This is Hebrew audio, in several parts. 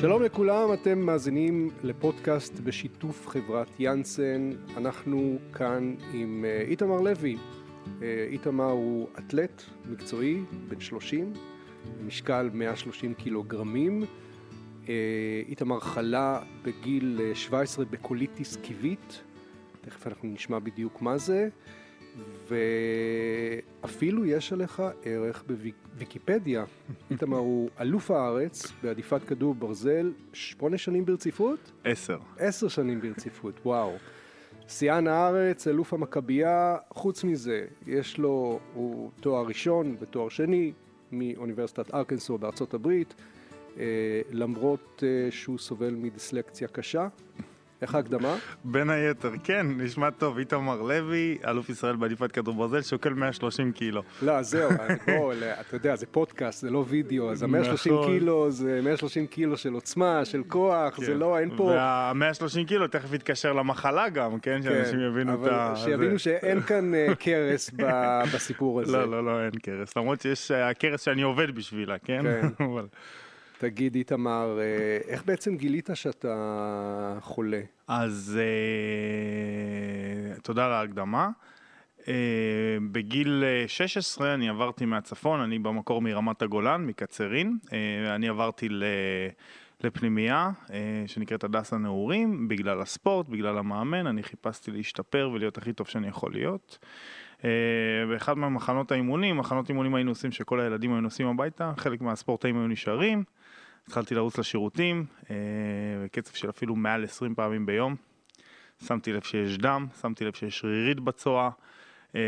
שלום לכולם, אתם מאזינים לפודקאסט בשיתוף חברת יאנסן. אנחנו כאן עם אה, איתמר לוי. אה, איתמר הוא אתלט מקצועי, בן 30, משקל 130 קילוגרמים. אה, איתמר חלה בגיל 17 בקוליטיס קיבית, תכף אנחנו נשמע בדיוק מה זה. ואפילו יש עליך ערך בוויקיפדיה. איתמר הוא אלוף הארץ בעדיפת כדור ברזל שמונה שנים ברציפות? עשר. עשר שנים ברציפות, וואו. שיאן הארץ, אלוף המכבייה, חוץ מזה, יש לו, הוא תואר ראשון ותואר שני מאוניברסיטת ארקנסו בארצות הברית, אה, למרות אה, שהוא סובל מדיסלקציה קשה. איך ההקדמה? בין היתר, כן, נשמע טוב, איתמר לוי, אלוף ישראל בעדיפת כדור ברזל, שוקל 130 קילו. לא, זהו, בוא, אתה יודע, זה פודקאסט, זה לא וידאו, אז ה-130 נכון. קילו זה 130 קילו של עוצמה, של כוח, זה כן. לא, אין פה... וה-130 קילו תכף יתקשר למחלה גם, כן? שאנשים כן, יבינו את ה... שיבינו שאין כאן אה, קרס בסיפור הזה. לא, לא, לא, אין קרס, למרות שיש אה, הקרס שאני עובד בשבילה, כן? כן. תגיד, איתמר, אה, איך בעצם גילית שאתה חולה? אז אה, תודה על ההקדמה. אה, בגיל 16 אני עברתי מהצפון, אני במקור מרמת הגולן, מקצרין. אני עברתי לפנימייה שנקראת הדסה נעורים, בגלל הספורט, בגלל המאמן, אני חיפשתי להשתפר ולהיות הכי טוב שאני יכול להיות. באחד מהמחנות האימונים, מחנות אימונים היינו עושים שכל הילדים היו נוסעים הביתה, חלק מהספורטאים היו נשארים. התחלתי לרוץ לשירותים, אה, בקצב של אפילו מעל 20 פעמים ביום. שמתי לב שיש דם, שמתי לב שיש רירית בצואה. אה,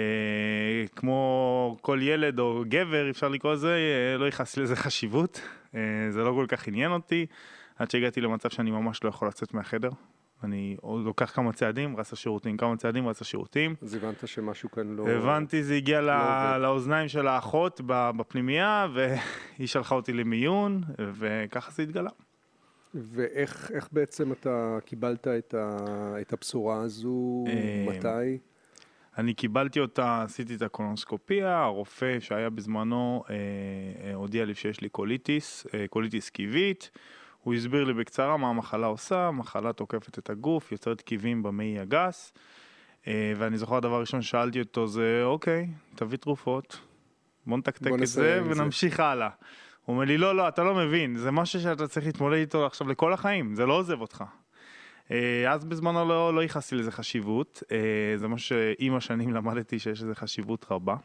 כמו כל ילד או גבר, אפשר לקרוא לזה, אה, לא ייחסתי לזה חשיבות. זה לא כל כך עניין אותי, עד שהגעתי למצב שאני ממש לא יכול לצאת מהחדר. אני לוקח כמה צעדים, רץ לשירותים, כמה צעדים, רץ לשירותים. אז הבנת שמשהו כאן לא... הבנתי, זה הגיע לא לאוזניים של האחות בפנימייה, והיא שלחה אותי למיון, וככה זה התגלה. ואיך בעצם אתה קיבלת את, ה, את הבשורה הזו, אה, מתי? אני קיבלתי אותה, עשיתי את הקולונוסקופיה, הרופא שהיה בזמנו אה, אה, הודיע לי שיש לי קוליטיס, אה, קוליטיס כיבית. הוא הסביר לי בקצרה מה המחלה עושה, המחלה תוקפת את הגוף, יוצרת כאבים במעי הגס, אה, ואני זוכר הדבר הראשון ששאלתי אותו זה, אוקיי, תביא תרופות, בוא נתקתק בוא את זה ונמשיך זה. הלאה. הוא אומר לי, לא, לא, אתה לא מבין, זה משהו שאתה צריך להתמודד איתו עכשיו לכל החיים, זה לא עוזב אותך. אה, אז בזמנו לא, לא ייחסתי לזה חשיבות, אה, זה משהו שעם השנים למדתי שיש לזה חשיבות רבה.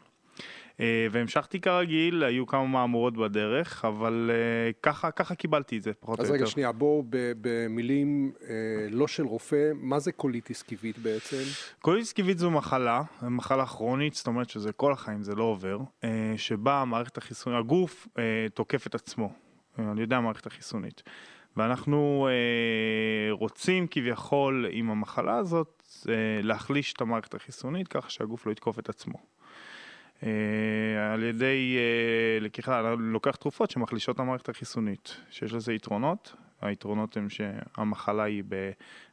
אה, והמשכתי כרגיל, היו כמה מהמורות בדרך, אבל אה, ככה, ככה קיבלתי את זה, פחות או יותר. אז רגע, שנייה, בואו במילים אה, לא של רופא, מה זה קוליטיס כיבית בעצם? קוליטיס כיבית זו מחלה, מחלה כרונית, זאת אומרת שזה כל החיים, זה לא עובר, שבה המערכת החיסונית, הגוף תוקף את עצמו, על ידי המערכת החיסונית. ואנחנו אה, רוצים כביכול עם המחלה הזאת אה, להחליש את המערכת החיסונית ככה שהגוף לא יתקוף את עצמו. אה, על ידי אה, לקיחה, לוקח תרופות שמחלישות את המערכת החיסונית, שיש לזה יתרונות, היתרונות הם שהמחלה היא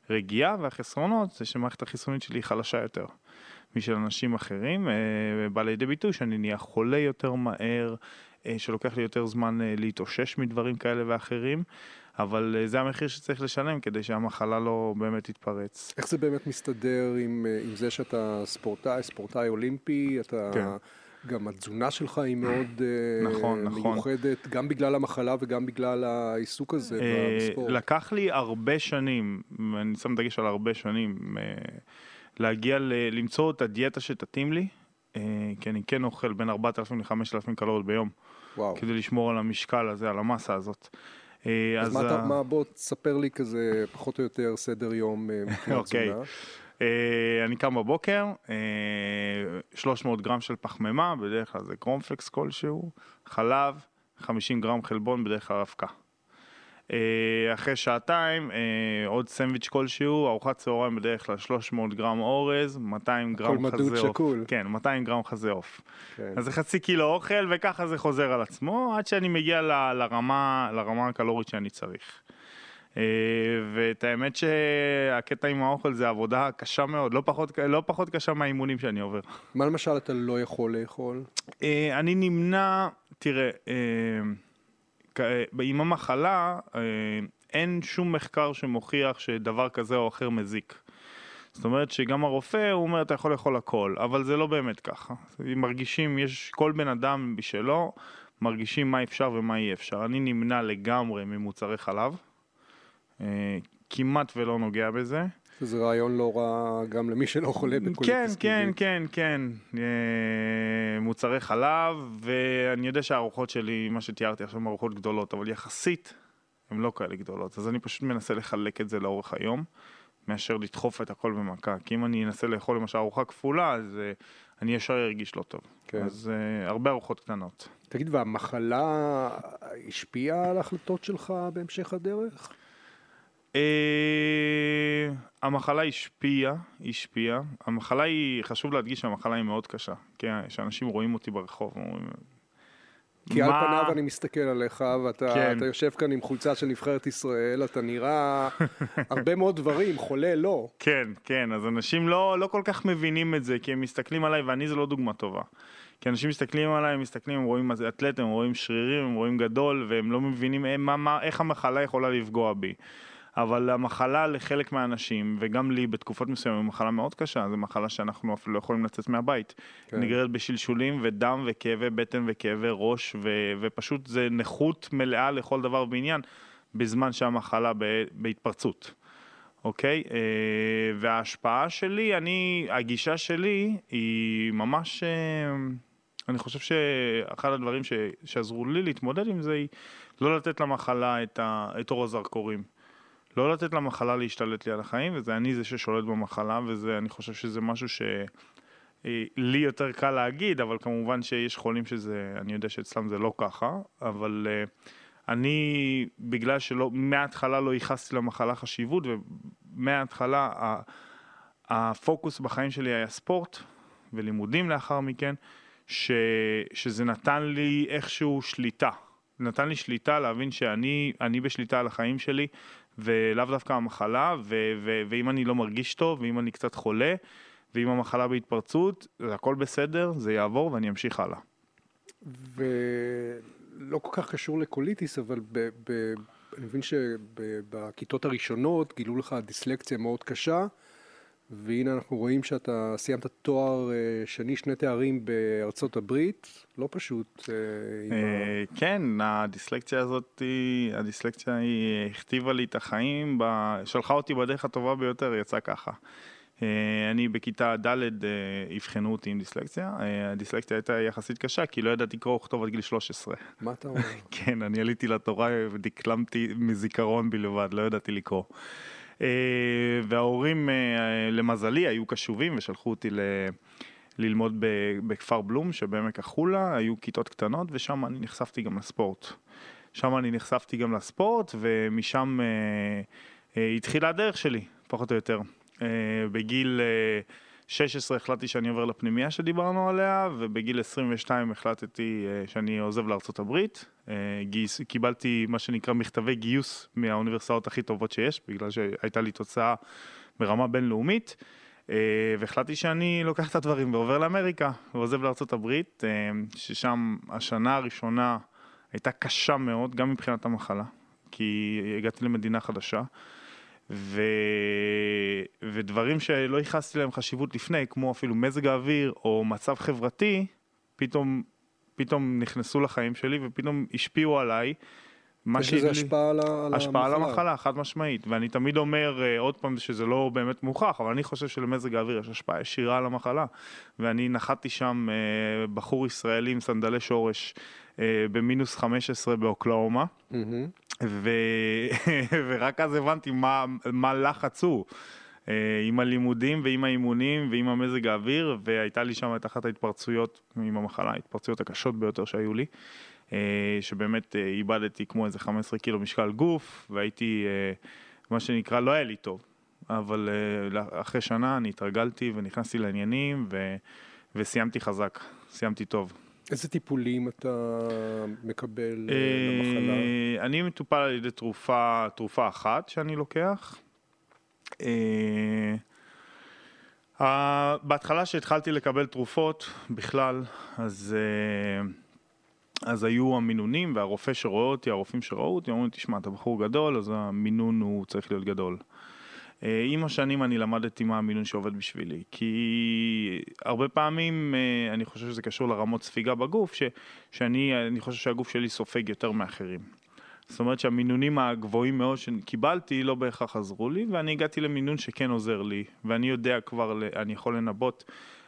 ברגיעה והחסרונות זה שמערכת החיסונית שלי חלשה יותר משל אנשים אחרים, אה, לידי ביטוי שאני נהיה חולה יותר מהר, שלוקח לי יותר זמן להתאושש מדברים כאלה ואחרים. אבל זה המחיר שצריך לשלם כדי שהמחלה לא באמת תתפרץ. איך זה באמת מסתדר עם, עם זה שאתה ספורטאי, ספורטאי אולימפי, אתה... כן. גם התזונה שלך היא מאוד נכון, uh, נכון. מיוחדת, גם בגלל המחלה וגם בגלל העיסוק הזה uh, בספורט. לקח לי הרבה שנים, אני שם דגש על הרבה שנים, uh, להגיע ל- למצוא את הדיאטה שתתאים לי, uh, כי אני כן אוכל בין 4,000 ל-5,000 קלוריות ביום, וואו. כדי לשמור על המשקל הזה, על המסה הזאת. אז, אז מה אתה, מה, בוא תספר לי כזה פחות או יותר סדר יום מבחינת אוקיי. תזונה. אה, אני קם בבוקר, 300 אה, גרם של פחמימה, בדרך כלל זה קרומפלקס כלשהו, חלב, 50 גרם חלבון, בדרך כלל אבקה. אה, אחרי שעתיים עוד סנדוויץ' כלשהו, ארוחת צהריים בדרך כלל 300 גרם אורז, 200 גרם חזה עוף. כן, 200 גרם חזה עוף. כן. אז זה חצי קילו אוכל וככה זה חוזר על עצמו עד שאני מגיע לרמה, לרמה הקלורית שאני צריך. אה, ואת האמת שהקטע עם האוכל זה עבודה קשה מאוד, לא פחות, לא פחות קשה מהאימונים שאני עובר. מה למשל אתה לא יכול לאכול? אה, אני נמנע, תראה, אה, עם המחלה אין שום מחקר שמוכיח שדבר כזה או אחר מזיק. זאת אומרת שגם הרופא, הוא אומר, אתה יכול לאכול הכל, אבל זה לא באמת ככה. מרגישים, יש כל בן אדם בשלו, מרגישים מה אפשר ומה אי אפשר. אני נמנע לגמרי ממוצרי חלב, אה, כמעט ולא נוגע בזה. זה רעיון לא רע גם למי שלא חולה בקוליטיס כן, כן, כן, כן. אה, מוצרי חלב, ואני יודע שהארוחות שלי, מה שתיארתי עכשיו, הן ארוחות גדולות, אבל יחסית הן לא כאלה גדולות. אז אני פשוט מנסה לחלק את זה לאורך היום, מאשר לדחוף את הכל במכה. כי אם אני אנסה לאכול למשל ארוחה כפולה, אז uh, אני ישר ארגיש לא טוב. כן. אז uh, הרבה ארוחות קטנות. תגיד, והמחלה השפיעה על ההחלטות שלך בהמשך הדרך? Uh, המחלה השפיעה, השפיעה. המחלה היא, חשוב להדגיש שהמחלה היא מאוד קשה. כן, שאנשים רואים אותי ברחוב, אומרים, כי מה... על פניו אני מסתכל עליך, ואתה כן. יושב כאן עם חולצה של נבחרת ישראל, אתה נראה הרבה מאוד דברים, חולה לא. כן, כן, אז אנשים לא, לא כל כך מבינים את זה, כי הם מסתכלים עליי, ואני זה לא דוגמה טובה. כי אנשים מסתכלים עליי, הם מסתכלים, הם רואים אתלט, הם רואים שרירים, הם רואים גדול, והם לא מבינים אה, מה, מה, איך המחלה יכולה לפגוע בי. אבל המחלה לחלק מהאנשים, וגם לי בתקופות מסוימות, היא מחלה מאוד קשה, זו מחלה שאנחנו אפילו לא יכולים לצאת מהבית. כן. נגררת בשלשולים ודם וכאבי בטן וכאבי ראש, ו- ופשוט זה נכות מלאה לכל דבר ועניין, בזמן שהמחלה ב- בהתפרצות. אוקיי? אה, וההשפעה שלי, אני, הגישה שלי היא ממש, אה, אני חושב שאחד הדברים ש, שעזרו לי להתמודד עם זה היא לא לתת למחלה את, ה, את אור הזרקורים. לא לתת למחלה להשתלט לי על החיים, וזה אני זה ששולט במחלה, ואני חושב שזה משהו שלי אה, יותר קל להגיד, אבל כמובן שיש חולים שזה, אני יודע שאצלם זה לא ככה, אבל uh, אני, בגלל שלא, מההתחלה לא ייחסתי למחלה חשיבות, ומההתחלה הפוקוס בחיים שלי היה ספורט ולימודים לאחר מכן, ש, שזה נתן לי איכשהו שליטה. נתן לי שליטה להבין שאני בשליטה על החיים שלי ולאו דווקא המחלה, ו- ו- ואם אני לא מרגיש טוב, ואם אני קצת חולה, ואם המחלה בהתפרצות, זה הכל בסדר, זה יעבור ואני אמשיך הלאה. ולא כל כך קשור לקוליטיס, אבל ב- ב- אני מבין שבכיתות הראשונות גילו לך דיסלקציה מאוד קשה. והנה אנחנו רואים שאתה סיימת תואר אה, שני, שני תארים בארצות הברית, לא פשוט. אה, אה, כן, הדיסלקציה הזאת, הדיסלקציה היא הכתיבה לי את החיים, שלחה אותי בדרך הטובה ביותר, יצא ככה. אני בכיתה ד' אבחנו אותי עם דיסלקציה, הדיסלקציה הייתה יחסית קשה כי לא ידעתי קרוא וכתוב עד גיל 13. מה אתה אומר? כן, אני עליתי לתורה ודקלמתי מזיכרון בלבד, לא ידעתי לקרוא. אה, וההורים, אה, למזלי, היו קשובים ושלחו אותי ל... ללמוד בכפר בלום שבעמק החולה, היו כיתות קטנות ושם אני נחשפתי גם לספורט. שם אני נחשפתי גם לספורט ומשם אה, אה, התחילה הדרך שלי, פחות או יותר. אה, בגיל אה, 16 החלטתי שאני עובר לפנימייה שדיברנו עליה, ובגיל 22 החלטתי uh, שאני עוזב לארצות הברית. Uh, גיס, קיבלתי מה שנקרא מכתבי גיוס מהאוניברסיטאות הכי טובות שיש, בגלל שהייתה לי תוצאה ברמה בינלאומית. Uh, והחלטתי שאני לוקח את הדברים ועובר לאמריקה, ועוזב לארצות הברית, ששם השנה הראשונה הייתה קשה מאוד, גם מבחינת המחלה, כי הגעתי למדינה חדשה. ו... ודברים שלא ייחסתי להם חשיבות לפני, כמו אפילו מזג האוויר או מצב חברתי, פתאום, פתאום נכנסו לחיים שלי ופתאום השפיעו עליי. יש לזה השפעה על, על השפעה על המחלה, חד משמעית. ואני תמיד אומר, uh, עוד פעם, שזה לא באמת מוכח, אבל אני חושב שלמזג האוויר יש השפעה ישירה על המחלה. ואני נחתתי שם uh, בחור ישראלי עם סנדלי שורש uh, במינוס 15 באוקלאומה. Mm-hmm. ו... ורק אז הבנתי מה, מה לחץ הוא. אה, עם הלימודים ועם האימונים ועם המזג האוויר, והייתה לי שם את אחת ההתפרצויות עם המחלה, ההתפרצויות הקשות ביותר שהיו לי, אה, שבאמת אה, איבדתי כמו איזה 15 קילו משקל גוף, והייתי, מה שנקרא, לא היה לי טוב, אבל אחרי שנה אני התרגלתי ונכנסתי לעניינים ו... וסיימתי חזק, סיימתי טוב. איזה טיפולים אתה מקבל אה, למחלה? אני מטופל על ידי תרופה, תרופה אחת שאני לוקח. אה, בהתחלה שהתחלתי לקבל תרופות בכלל, אז אז היו המינונים, והרופא שרואה אותי, הרופאים שראו אותי, אומרים, תשמע, אתה בחור גדול, אז המינון הוא צריך להיות גדול. אה, עם השנים אני למדתי מה המינון שעובד בשבילי, כי הרבה פעמים אה, אני חושב שזה קשור לרמות ספיגה בגוף, ש, שאני חושב שהגוף שלי סופג יותר מאחרים. זאת אומרת שהמינונים הגבוהים מאוד שקיבלתי לא בהכרח עזרו לי, ואני הגעתי למינון שכן עוזר לי, ואני יודע כבר, אני יכול לנבוט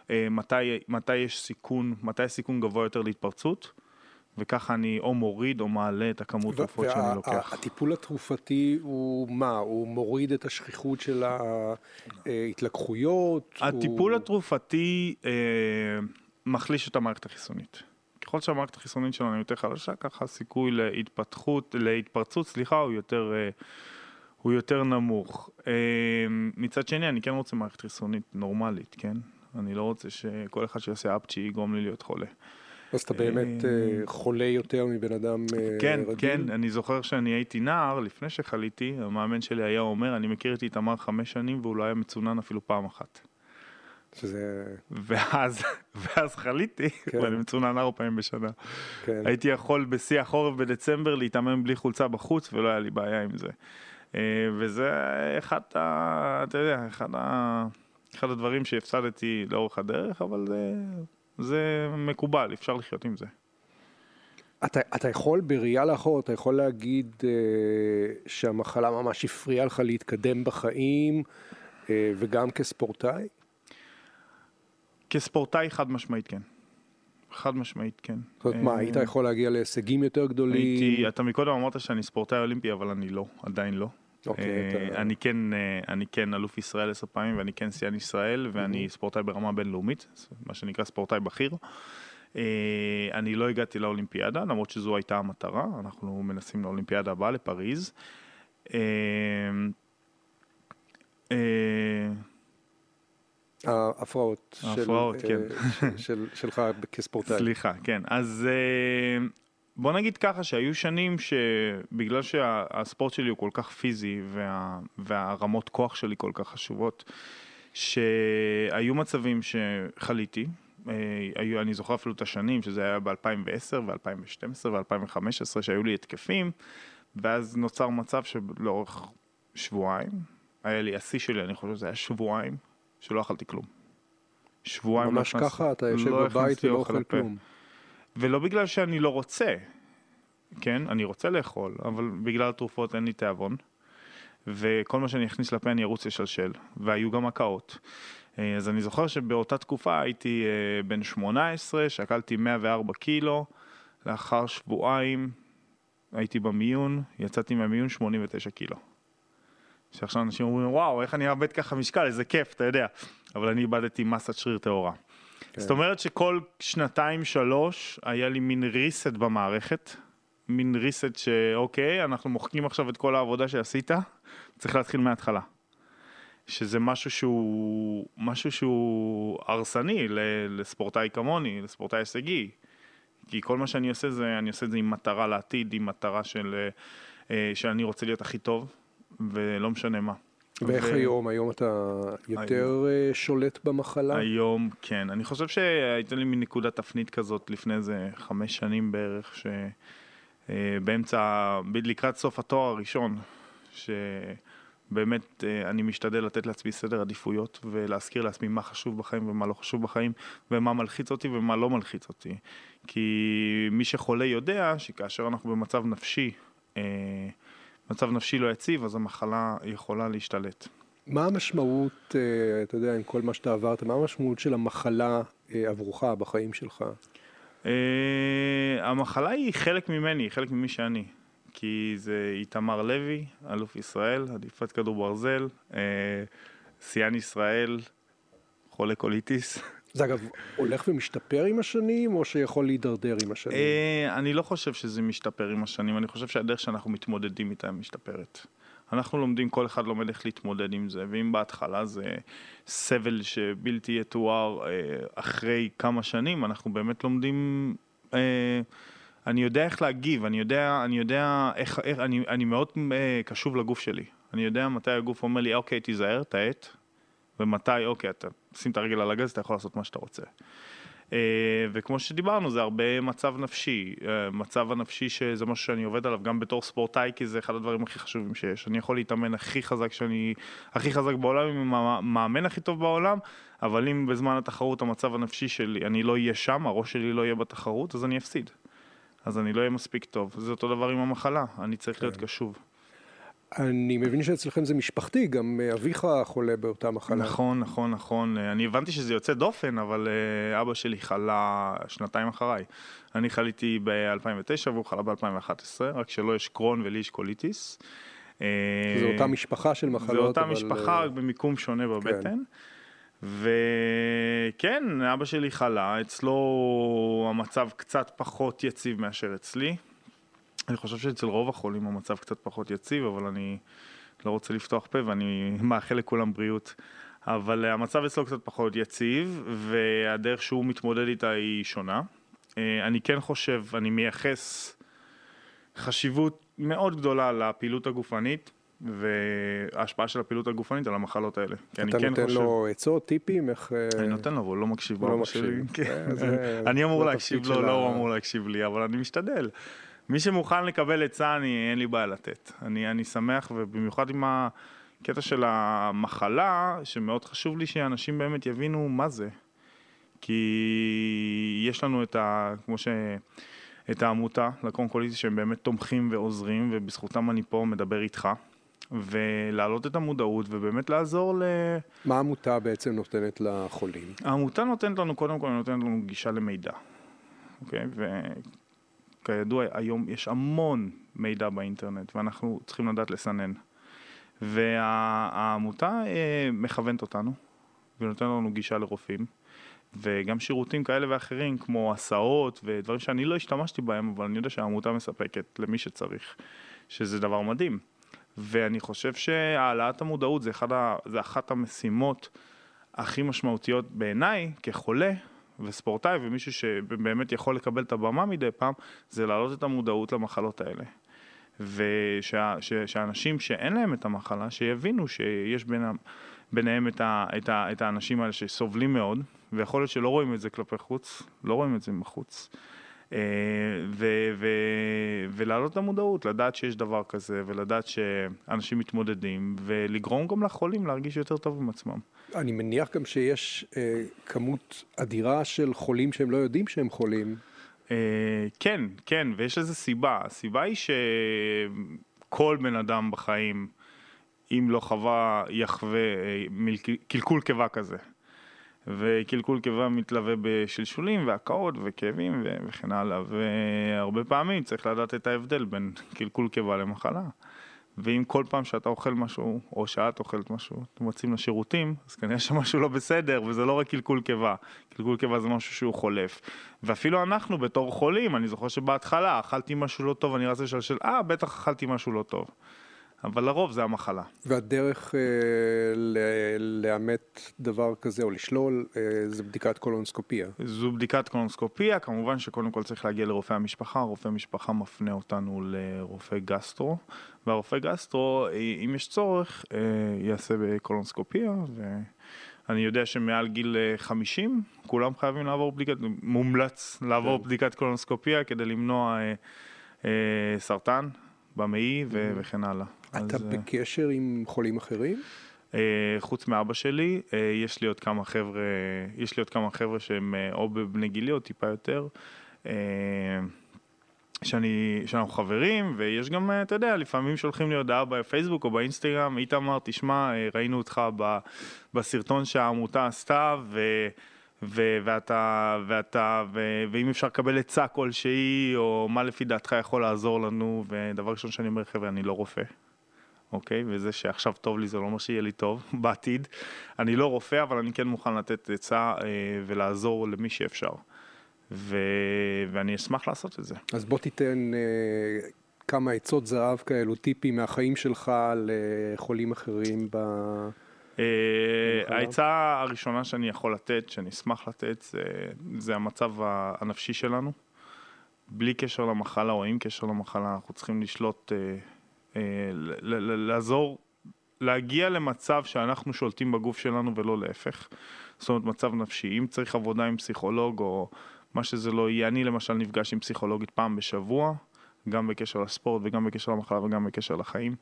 אה, מתי, מתי יש סיכון, מתי יש סיכון גבוה יותר להתפרצות. וככה אני או מוריד או מעלה את הכמות תרופות שאני לוקח. והטיפול התרופתי הוא מה? הוא מוריד את השכיחות של ההתלקחויות? הטיפול הוא... התרופתי אה, מחליש את המערכת החיסונית. ככל שהמערכת החיסונית שלנו יותר חלשה, ככה הסיכוי להתפתחות, להתפרצות, סליחה, הוא יותר, אה, הוא יותר נמוך. אה, מצד שני, אני כן רוצה מערכת חיסונית נורמלית, כן? אני לא רוצה שכל אחד שיעשה אפצ'י יגרום לי להיות חולה. אז אתה באמת אה, אה, חולה יותר מבן אדם אה, כן, רגיל? כן, כן, אני זוכר שאני הייתי נער, לפני שחליתי, המאמן שלי היה אומר, אני מכיר את איתמר חמש שנים והוא לא היה מצונן אפילו פעם אחת. שזה... ואז, ואז חליתי, כן. ואני מצונן ארבע פעמים בשנה. כן. הייתי יכול בשיא החורף בדצמבר להתאמן בלי חולצה בחוץ ולא היה לי בעיה עם זה. וזה אחד, ה, אתה יודע, אחד, ה, אחד הדברים שהפסדתי לאורך הדרך, אבל זה... זה מקובל, אפשר לחיות עם זה. אתה, אתה יכול בראייה לאחור, אתה יכול להגיד אה, שהמחלה ממש הפריעה לך להתקדם בחיים אה, וגם כספורטאי? כספורטאי חד משמעית כן. חד משמעית כן. זאת אומרת, מה, היית אה, יכול להגיע להישגים יותר גדולים? הייתי, אתה מקודם אמרת שאני ספורטאי אולימפי, אבל אני לא, עדיין לא. אוקיי, אה. אני כן, אה, אני כן אלוף ישראל עשר פעמים ואני כן שיאן ישראל ואני ספורטאי ברמה בינלאומית, מה שנקרא ספורטאי בכיר. אה, אני לא הגעתי לאולימפיאדה, למרות שזו הייתה המטרה, אנחנו מנסים לאולימפיאדה הבאה, לפריז. ההפרעות. ההפרעות, כן. שלך כספורטאי. סליחה, כן. אז בוא נגיד ככה שהיו שנים שבגלל שהספורט שלי הוא כל כך פיזי וה, והרמות כוח שלי כל כך חשובות, שהיו מצבים שחליתי, אה, היו, אני זוכר אפילו את השנים, שזה היה ב-2010 ו-2012 ו-2015, שהיו לי התקפים, ואז נוצר מצב שלאורך שבועיים, היה לי, השיא שלי, אני חושב שזה היה שבועיים, שלא אכלתי כלום. שבועיים ממש לא ככה, אתה יושב לא בבית ולא אוכל כלום. ולא בגלל שאני לא רוצה, כן, אני רוצה לאכול, אבל בגלל התרופות אין לי תיאבון, וכל מה שאני אכניס לפה אני ארוץ לשלשל, והיו גם הקאות. אה, אז אני זוכר שבאותה תקופה הייתי אה, בן 18, שקלתי 104 קילו, לאחר שבועיים הייתי במיון, יצאתי מהמיון 89 קילו. שעכשיו אנשים אומרים, וואו, איך אני אאבד ככה משקל, איזה כיף, אתה יודע. אבל אני איבדתי מסת שריר טהורה. כן. זאת אומרת שכל שנתיים שלוש היה לי מין reset במערכת, מין reset שאוקיי, אנחנו מוחקים עכשיו את כל העבודה שעשית, צריך להתחיל מההתחלה. שזה משהו שהוא, משהו שהוא הרסני לספורטאי כמוני, לספורטאי הישגי. כי כל מה שאני עושה זה, אני עושה את זה עם מטרה לעתיד, עם מטרה של, אה, שאני רוצה להיות הכי טוב, ולא משנה מה. ואיך ו... היום? היום אתה יותר היום... אה, שולט במחלה? היום כן. אני חושב שהייתה לי מין נקודת תפנית כזאת לפני איזה חמש שנים בערך, שבאמצע, אה, לקראת סוף התואר הראשון, שבאמת אה, אני משתדל לתת לעצמי סדר עדיפויות ולהזכיר לעצמי מה חשוב בחיים ומה לא חשוב בחיים ומה מלחיץ אותי ומה לא מלחיץ אותי. כי מי שחולה יודע שכאשר אנחנו במצב נפשי, מצב נפשי לא יציב, אז המחלה יכולה להשתלט. מה המשמעות, אה, אתה יודע, עם כל מה שאתה עברת, מה המשמעות של המחלה אה, עבורך בחיים שלך? אה, המחלה היא חלק ממני, היא חלק ממי שאני. כי זה איתמר לוי, אלוף ישראל, הדיפת כדור ברזל, שיאן ישראל, חולה קוליטיס. זה אגב הולך ומשתפר עם השנים, או שיכול להידרדר עם השנים? אה, אני לא חושב שזה משתפר עם השנים, אני חושב שהדרך שאנחנו מתמודדים איתה משתפרת. אנחנו לומדים, כל אחד לומד איך להתמודד עם זה, ואם בהתחלה זה סבל שבלתי יתואר אה, אחרי כמה שנים, אנחנו באמת לומדים... אה, אני יודע איך להגיב, אני יודע, אני יודע איך, איך אני, אני מאוד קשוב לגוף שלי. אני יודע מתי הגוף אומר לי, אוקיי, תיזהר, תעט, ומתי, אוקיי, אתה שים את הרגל על הגז, אתה יכול לעשות מה שאתה רוצה. אה, וכמו שדיברנו, זה הרבה מצב נפשי. אה, מצב הנפשי שזה משהו שאני עובד עליו גם בתור ספורטאי, כי זה אחד הדברים הכי חשובים שיש. אני יכול להתאמן הכי חזק שאני, הכי חזק בעולם, עם המאמן הכי טוב בעולם, אבל אם בזמן התחרות המצב הנפשי שלי, אני לא אהיה שם, הראש שלי לא יהיה בתחרות, אז אני אפסיד. אז אני לא אהיה מספיק טוב. זה אותו דבר עם המחלה, אני צריך להיות כן. קשוב. אני מבין שאצלכם זה משפחתי, גם אביך חולה באותה מחלה. נכון, נכון, נכון. אני הבנתי שזה יוצא דופן, אבל אה, אבא שלי חלה שנתיים אחריי. אני חליתי ב-2009 והוא חלה ב-2011, רק שלו יש קרוהן ולי יש קוליטיס. אה, זה אותה משפחה של מחלות, זה אותה אבל... משפחה, רק במיקום שונה בבטן. כן. וכן, אבא שלי חלה, אצלו המצב קצת פחות יציב מאשר אצלי. אני חושב שאצל רוב החולים המצב קצת פחות יציב, אבל אני לא רוצה לפתוח פה ואני מאחל לכולם בריאות. אבל המצב אצלו קצת פחות יציב, והדרך שהוא מתמודד איתה היא שונה. אה, אני כן חושב, אני מייחס חשיבות מאוד גדולה לפעילות הגופנית. וההשפעה של הפעילות הגופנית על המחלות האלה. אתה כן נותן חושב... לו עצות, טיפים, איך... אה, אני נותן לו, אבל הוא לא מקשיב. הוא לא מקשיב. אני אמור להקשיב לו, לא הוא אמור להקשיב לי, אבל אני משתדל. מי שמוכן לקבל עצה, אני, אין לי בעיה לתת. אני, אני שמח, ובמיוחד עם הקטע של המחלה, שמאוד חשוב לי שאנשים באמת יבינו מה זה. כי יש לנו את ה... כמו ש... את העמותה, לקונקוליטיס, שהם באמת תומכים ועוזרים, ובזכותם אני פה מדבר איתך. ולהעלות את המודעות ובאמת לעזור ל... מה העמותה בעצם נותנת לחולים? העמותה נותנת לנו, קודם כל, נותנת לנו גישה למידע. אוקיי? וכידוע, היום יש המון מידע באינטרנט, ואנחנו צריכים לדעת לסנן. והעמותה אה, מכוונת אותנו, ונותנת לנו גישה לרופאים, וגם שירותים כאלה ואחרים, כמו הסעות ודברים שאני לא השתמשתי בהם, אבל אני יודע שהעמותה מספקת למי שצריך, שזה דבר מדהים. ואני חושב שהעלאת המודעות זה, ה, זה אחת המשימות הכי משמעותיות בעיניי כחולה וספורטאי ומישהו שבאמת יכול לקבל את הבמה מדי פעם, זה להעלות את המודעות למחלות האלה. ושאנשים שאין להם את המחלה, שיבינו שיש בינם, ביניהם את, ה, את, ה, את האנשים האלה שסובלים מאוד, ויכול להיות שלא רואים את זה כלפי חוץ, לא רואים את זה מחוץ. אה, ו- ו- ולהעלות את המודעות, לדעת שיש דבר כזה, ולדעת שאנשים מתמודדים, ולגרום גם לחולים להרגיש יותר טוב עם עצמם. אני מניח גם שיש אה, כמות אדירה של חולים שהם לא יודעים שהם חולים. אה, כן, כן, ויש לזה סיבה. הסיבה היא שכל בן אדם בחיים, אם לא חווה, יחווה אה, קלקול קיבה כזה. וקלקול קיבה מתלווה בשלשולים והקאות וכאבים וכן הלאה, והרבה פעמים צריך לדעת את ההבדל בין קלקול קיבה למחלה. ואם כל פעם שאתה אוכל משהו, או שאת אוכלת משהו, אתם מוצאים לשירותים, אז כנראה שמשהו לא בסדר, וזה לא רק קלקול קיבה. קלקול קיבה זה משהו שהוא חולף. ואפילו אנחנו בתור חולים, אני זוכר שבהתחלה אכלתי משהו לא טוב, אני רציתי לשאול, אה, בטח אכלתי משהו לא טוב. אבל לרוב זה המחלה. והדרך אה, לאמת דבר כזה או לשלול אה, זה בדיקת קולונסקופיה. זו בדיקת קולונסקופיה, כמובן שקודם כל צריך להגיע לרופא המשפחה, רופא המשפחה מפנה אותנו לרופא גסטרו, והרופא גסטרו, אה, אם יש צורך, אה, יעשה בקולונסקופיה. ו... אני יודע שמעל גיל 50 אה, כולם חייבים לעבור בדיקת, מומלץ לעבור כן. בדיקת קולונסקופיה כדי למנוע אה, אה, סרטן במעי mm-hmm. וכן הלאה. אתה אז, אה, בקשר עם חולים אחרים? Uh, חוץ מאבא שלי, uh, יש לי עוד כמה חבר'ה, יש לי עוד כמה חבר'ה שהם uh, או בבני גילי או טיפה יותר, uh, שאני, שאנחנו חברים, ויש גם, אתה יודע, לפעמים שולחים לי הודעה בפייסבוק או באינסטגרם, איתמר, תשמע, ראינו אותך ב, בסרטון שהעמותה עשתה, ו... ו- ואתה, ואתה, ו- ואם אפשר לקבל עצה כלשהי, או מה לפי דעתך יכול לעזור לנו, ודבר ראשון שאני אומר, חבר'ה, אני לא רופא, אוקיי? וזה שעכשיו טוב לי זה לא אומר שיהיה לי טוב בעתיד. אני לא רופא, אבל אני כן מוכן לתת עצה אה, ולעזור למי שאפשר. ו... ואני אשמח לעשות את זה. אז בוא תיתן אה, כמה עצות זהב כאלו, טיפים מהחיים שלך לחולים אחרים ב... אה, העצה הראשונה שאני יכול לתת, שאני אשמח לתת, זה, זה המצב הנפשי שלנו. בלי קשר למחלה או עם קשר למחלה, אנחנו צריכים לשלוט, אה, לעזור להגיע למצב שאנחנו שולטים בגוף שלנו ולא להפך. זאת אומרת, מצב נפשי. אם צריך עבודה עם פסיכולוג או מה שזה לא יהיה, אני למשל נפגש עם פסיכולוגית פעם בשבוע, גם בקשר לספורט וגם בקשר למחלה וגם בקשר לחיים,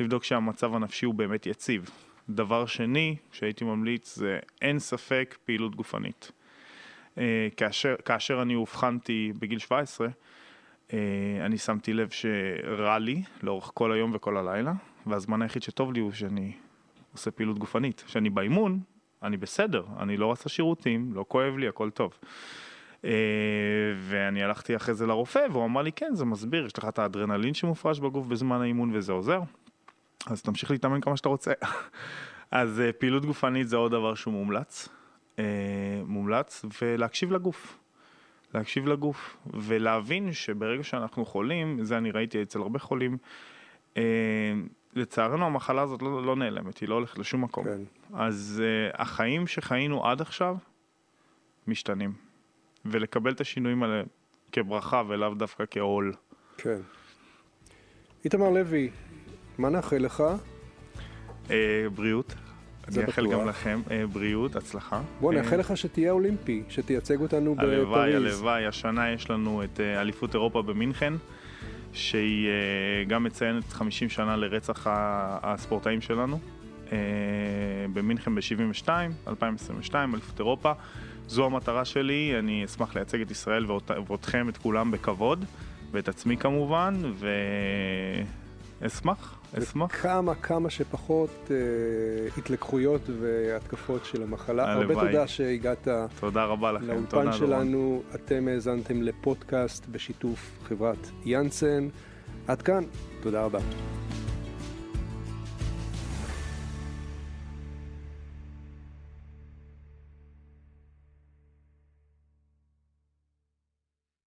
לבדוק שהמצב הנפשי הוא באמת יציב. דבר שני שהייתי ממליץ זה אין ספק פעילות גופנית. אה, כאשר, כאשר אני אובחנתי בגיל 17, אה, אני שמתי לב שרע לי לאורך כל היום וכל הלילה, והזמן היחיד שטוב לי הוא שאני עושה פעילות גופנית. כשאני באימון, אני בסדר, אני לא עושה שירותים, לא כואב לי, הכל טוב. Uh, ואני הלכתי אחרי זה לרופא, והוא אמר לי, כן, זה מסביר, יש לך את האדרנלין שמופרש בגוף בזמן האימון וזה עוזר, אז תמשיך להתאמן כמה שאתה רוצה. אז uh, פעילות גופנית זה עוד דבר שהוא מומלץ, מומלץ, ולהקשיב לגוף. להקשיב לגוף, ולהבין שברגע שאנחנו חולים, זה אני ראיתי אצל הרבה חולים, uh, לצערנו המחלה הזאת לא, לא נעלמת, היא לא הולכת לשום מקום. כן. אז uh, החיים שחיינו עד עכשיו, משתנים. ולקבל את השינויים האלה כברכה ולאו דווקא כעול. כן. איתמר לוי, מה נאחל לך? אה, בריאות. אני אאחל גם לכם אה, בריאות, הצלחה. בוא, נאחל אה, לך שתהיה אולימפי, שתייצג אותנו בפריז. הלוואי, הלוואי. השנה יש לנו את אה, אליפות אירופה במינכן, שהיא גם מציינת 50 שנה לרצח הספורטאים שלנו. במינכן ב-72, 2022, אליפות אירופה. זו המטרה שלי, אני אשמח לייצג את ישראל ואותכם, את כולם בכבוד, ואת עצמי כמובן, ואשמח, אשמח. כמה, כמה שפחות אה, התלקחויות והתקפות של המחלה. הלוואי. הרבה תודה שהגעת. תודה רבה לכם, לאולפן שלנו. אתם האזנתם לפודקאסט בשיתוף חברת יאנסן. עד כאן, תודה רבה.